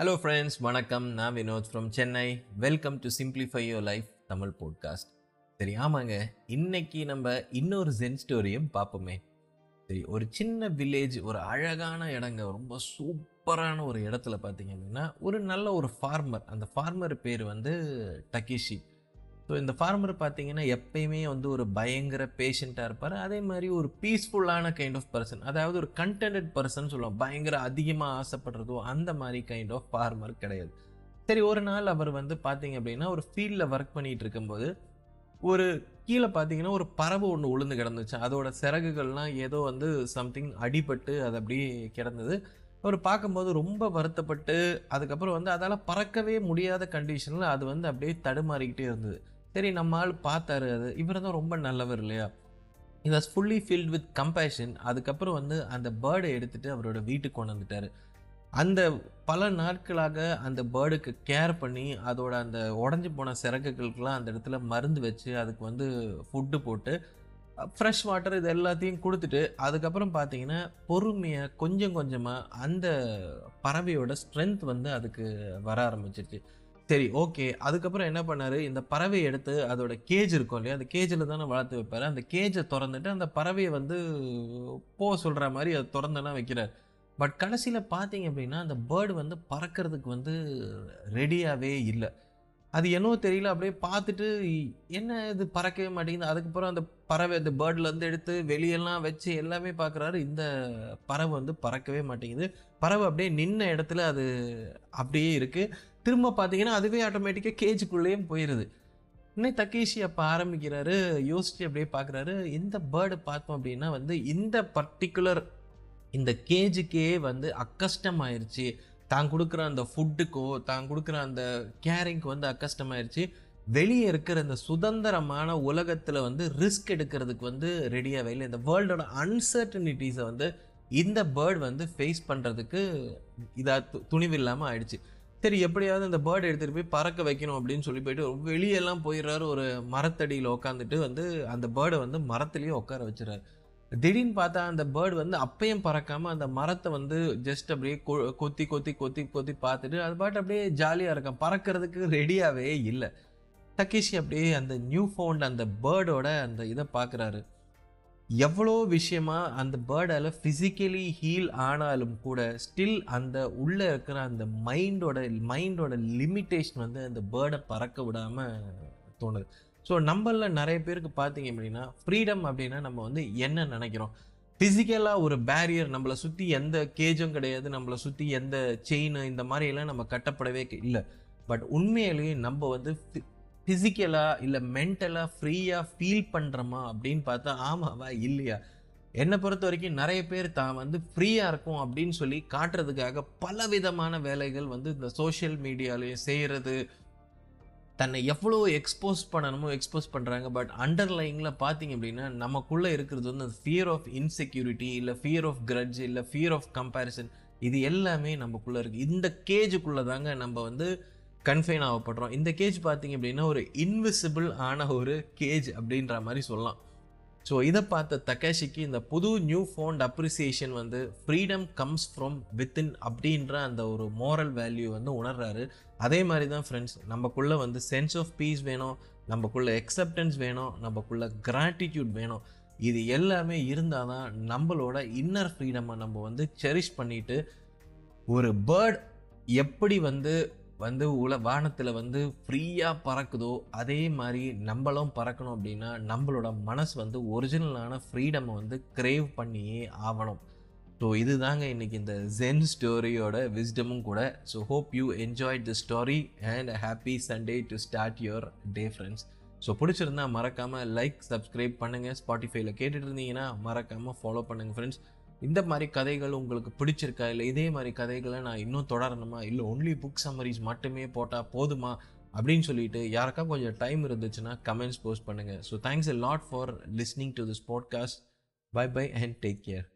Hello friends வணக்கம். நான் Vinod from Chennai welcome to simplify your life Tamil podcast சரி ஆமாங்க. இன்னைக்கு நம்ம இன்னொரு ஜென் ஸ்டோரியும் பார்ப்போமே. சரி ஒரு சின்ன வில்லேஜ் ஒரு அழகான இடங்க ரொம்ப சூப்பரான ஒரு இடத்துல பார்த்தீங்க அப்படின்னா ஒரு நல்ல ஒரு ஃபார்மர் அந்த ஃபார்மர் பேர் வந்து டக்கிஷி ஸோ இந்த ஃபார்மர் பார்த்தீங்கன்னா எப்பயுமே வந்து ஒரு பயங்கர பேஷண்ட்டாக இருப்பார். அதே மாதிரி ஒரு பீஸ்ஃபுல்லான கைண்ட் ஆஃப் பர்சன் அதாவது ஒரு கண்டென்ட் பர்சன் சொல்லுவோம் பயங்கர அதிகமாக ஆசைப்படுறதோ அந்த மாதிரி கைண்ட் ஆஃப் ஃபார்மர் கிடையாது. சரி ஒரு நாள் அவர் வந்து பார்த்தீங்க அப்படின்னா ஒரு ஃபீல்டில் ஒர்க் பண்ணிகிட்டு இருக்கும்போது ஒரு கீழே பார்த்தீங்கன்னா ஒரு பறவை ஒன்று உளுந்து கிடந்துச்சு. அதோட சிறகுகள்லாம் ஏதோ வந்து சம்திங் அடிபட்டு அது அப்படியே கிடந்தது. அவர் பார்க்கும்போது ரொம்ப வருத்தப்பட்டு அதுக்கப்புறம் வந்து அதால் பறக்கவே முடியாத கண்டிஷனில் அது வந்து அப்படியே தடுமாறிக்கிட்டே இருந்தது. சரி நம்ம ஆள் பார்த்தாரு. அது இவர் தான் ரொம்ப நல்லவர் இல்லையா? He was fully filled with compassion அதுக்கப்புறம் வந்து அந்த பேர்டை எடுத்துகிட்டு அவரோட வீட்டுக்கு கொண்டு வந்துட்டார். அந்த பல நாட்களாக அந்த பேர்டுக்கு கேர் பண்ணி அதோட அந்த உடஞ்சி போன சிறகுகளுக்கெல்லாம் அந்த இடத்துல மருந்து வச்சு அதுக்கு வந்து ஃபுட்டு போட்டு ஃப்ரெஷ் வாட்டர் இது எல்லாத்தையும் கொடுத்துட்டு அதுக்கப்புறம் பார்த்தீங்கன்னா பொறுமையாக கொஞ்சம் கொஞ்சமாக அந்த பறவையோட ஸ்ட்ரென்த் வந்து அதுக்கு வர ஆரம்பிச்சிருச்சு. சரி ஓகே அதுக்கப்புறம் என்ன பண்ணார்? இந்த பறவையை எடுத்து அதோட கேஜ் இருக்கும் இல்லையா? அந்த கேஜில் தானே வளர்த்து வைப்பார். அந்த கேஜை திறந்துட்டு அந்த பறவையை வந்து போக சொல்கிற மாதிரி அதை திறந்தெல்லாம் வைக்கிறார். பட் கடைசியில் பார்த்தீங்க அப்படின்னா அந்த பேர்டு வந்து பறக்கிறதுக்கு வந்து ரெடியாகவே இல்லை. அது என்னவோ தெரியல. அப்படியே பார்த்துட்டு என்ன இது? பறக்கவே மாட்டேங்குது. அதுக்கப்புறம் அந்த பறவை அந்த பேர்ட்லேருந்து எடுத்து வெளியெல்லாம் வச்சு எல்லாமே பார்க்குறாரு. இந்த பறவை வந்து பறக்கவே மாட்டேங்குது. பறவை அப்படியே நின்ன இடத்துல அது அப்படியே இருக்குது திரும்ப பார்த்தீங்கன்னா அதுவே ஆட்டோமேட்டிக்காக கேஜுக்குள்ளேயும் போயிடுது இன்னும் தக்கேஷி அப்போ ஆரம்பிக்கிறாரு யோசிச்சு அப்படியே பார்க்குறாரு இந்த பேர்டு பார்த்தோம் அப்படின்னா வந்து இந்த பர்டிகுலர் இந்த கேஜுக்கே வந்து அக்கஷ்டம் ஆயிடுச்சு தான் கொடுக்குற அந்த ஃபுட்டுக்கோ தான் கொடுக்குற அந்த கேரிங்க்கு வந்து அக்கஷ்டம் ஆயிடுச்சு வெளியே இருக்கிற இந்த சுதந்திரமான உலகத்தில் வந்து ரிஸ்க் எடுக்கிறதுக்கு வந்து ரெடியாகவே இல்லை. இந்த வேர்ல்டோட அன்சர்டனிட்டிஸை வந்து இந்த பேர்டு வந்து ஃபேஸ் பண்ணுறதுக்கு இதாக துணிவு இல்லாமல் ஆயிடுச்சு. சரி எப்படியாவது இந்த பேர்டு எடுத்துகிட்டு போய் பறக்க வைக்கணும் அப்படின்னு சொல்லி போயிட்டு வெளியெல்லாம் போயிடுறாரு. ஒரு மரத்தடியில் உட்காந்துட்டு வந்து அந்த பேர்டை வந்து மரத்துலேயே உட்கார வச்சுறாரு திடீர்னு பார்த்தா அந்த பேர்டு வந்து அப்பையும் பறக்காமல் அந்த மரத்தை வந்து ஜஸ்ட் அப்படியே கொத்தி கொத்தி கொத்தி கொத்தி பார்த்துட்டு அது பாட்டு அப்படியே ஜாலியாக இருக்கும். பறக்கிறதுக்கு ரெடியாகவே இல்லை. தக்கேஷி அப்படியே அந்த நியூ ஃபவுண்ட் அந்த பேர்டோட அந்த இதை பார்க்குறாரு. எவ்வளோ விஷயமா அந்த பேர்டால் ஃபிசிக்கலி ஹீல் ஆனாலும் கூட ஸ்டில் அந்த உள்ளே இருக்கிற அந்த மைண்டோட மைண்டோட லிமிட்டேஷன் வந்து அந்த பேர்டை பறக்க விடாமல் தோணுது. ஸோ நம்மளில் நிறைய பேருக்கு பார்த்தீங்க அப்படின்னா ஃப்ரீடம் அப்படின்னா நம்ம வந்து என்ன நினைக்கிறோம்? ஃபிசிக்கலாக ஒரு பேரியர் நம்மளை சுற்றி எந்த கேஜும் கிடையாது நம்மளை சுற்றி எந்த செயின் இந்த மாதிரியெல்லாம் நம்ம கட்டப்படவே இல்லை. பட் உண்மையிலேயே நம்ம வந்து ஃபிசிக்கலாக இல்லை மென்டலாக ஃப்ரீயாக ஃபீல் பண்ணுறோமா அப்படின்னு பார்த்தா ஆமாவா? இல்லையா? என்னை பொறுத்த வரைக்கும் நிறைய பேர் தான் வந்து ஃப்ரீயாக இருக்கும் அப்படின்னு சொல்லி காட்டுறதுக்காக பல விதமான வேலைகள் வந்து இந்த சோஷியல் மீடியாலேயும் செய்கிறது தன்னை எவ்வளோ எக்ஸ்போஸ் பண்ணணுமோ எக்ஸ்போஸ் பண்ணுறாங்க பட் அண்டர்லைனில் பார்த்தீங்க அப்படின்னா நமக்குள்ளே இருக்கிறது வந்து ஃபியர் ஆஃப் இன்செக்யூரிட்டி இல்லை ஃபியர் ஆஃப் கிரட்ஜ் இல்லை ஃபியர் ஆஃப் கம்பேரிசன் இது எல்லாமே நமக்குள்ளே இருக்குது இந்த கேஜுக்குள்ளே தாங்க நம்ம வந்து கன்ஃபைன் ஆகப்படுறோம். இந்த கேஜ் பார்த்தீங்க அப்படின்னா ஒரு இன்விசிபிள் ஆன ஒரு கேஜ் அப்படின்ற மாதிரி சொல்லலாம். ஸோ இதை பார்த்த தக்காஷிக்கு இந்த புது நியூ ஃபோண்ட் அப்ரிசியேஷன் வந்து ஃப்ரீடம் கம்ஸ் ஃப்ரம் வித்தின் அப்படின்ற அந்த ஒரு மோரல் வேல்யூ வந்து உணர்றாரு. அதே மாதிரி தான் ஃப்ரெண்ட்ஸ் நமக்குள்ளே வந்து சென்ஸ் ஆஃப் பீஸ் வேணும் நமக்குள்ளே எக்ஸப்டன்ஸ் வேணும் நமக்குள்ளே கிராட்டிடியூட் வேணும். இது எல்லாமே இருந்தால் தான் நம்மளோட இன்னர் ஃப்ரீடமை நம்ம வந்து செரிஷ் பண்ணிட்டு ஒரு பேர்ட் எப்படி வந்து வந்து உல வானத்தில் வந்து ஃப்ரீயாக பறக்குதோ அதே மாதிரி நம்மளும் பறக்கணும் அப்படின்னா நம்மளோட மனசு வந்து ஒரிஜினலான ஃப்ரீடமை வந்து கிரேவ் பண்ணியே ஆகணும் ஸோ இதுதாங்க இன்றைக்கி இந்த ஜென் ஸ்டோரியோட விஸ்டமும் கூட. So hope you enjoy the story and happy Sunday to start your day friends so பிடிச்சிருந்தா மறக்காமல் லைக் சப்ஸ்கிரைப் பண்ணுங்கள் ஸ்பாட்டிஃபைல கேட்டுட்டு இருந்தீங்கன்னா மறக்காமல் ஃபாலோ பண்ணுங்கள் ஃப்ரெண்ட்ஸ் இந்த மாதிரி கதைகள் உங்களுக்கு பிடிச்சிருக்கா? இல்லை இதே மாதிரி கதைகளை நான் இன்னும் தொடரணுமா? இல்லை ஒன்லி புக் சம்மரிஸ் மட்டுமே போட்டால் போதுமா? அப்படின்னு சொல்லிட்டு யாருக்கா கொஞ்சம் டைம் இருந்துச்சுன்னா கமெண்ட்ஸ் போஸ்ட் பண்ணுங்கள் so thanks a lot for listening to this podcast bye bye and take care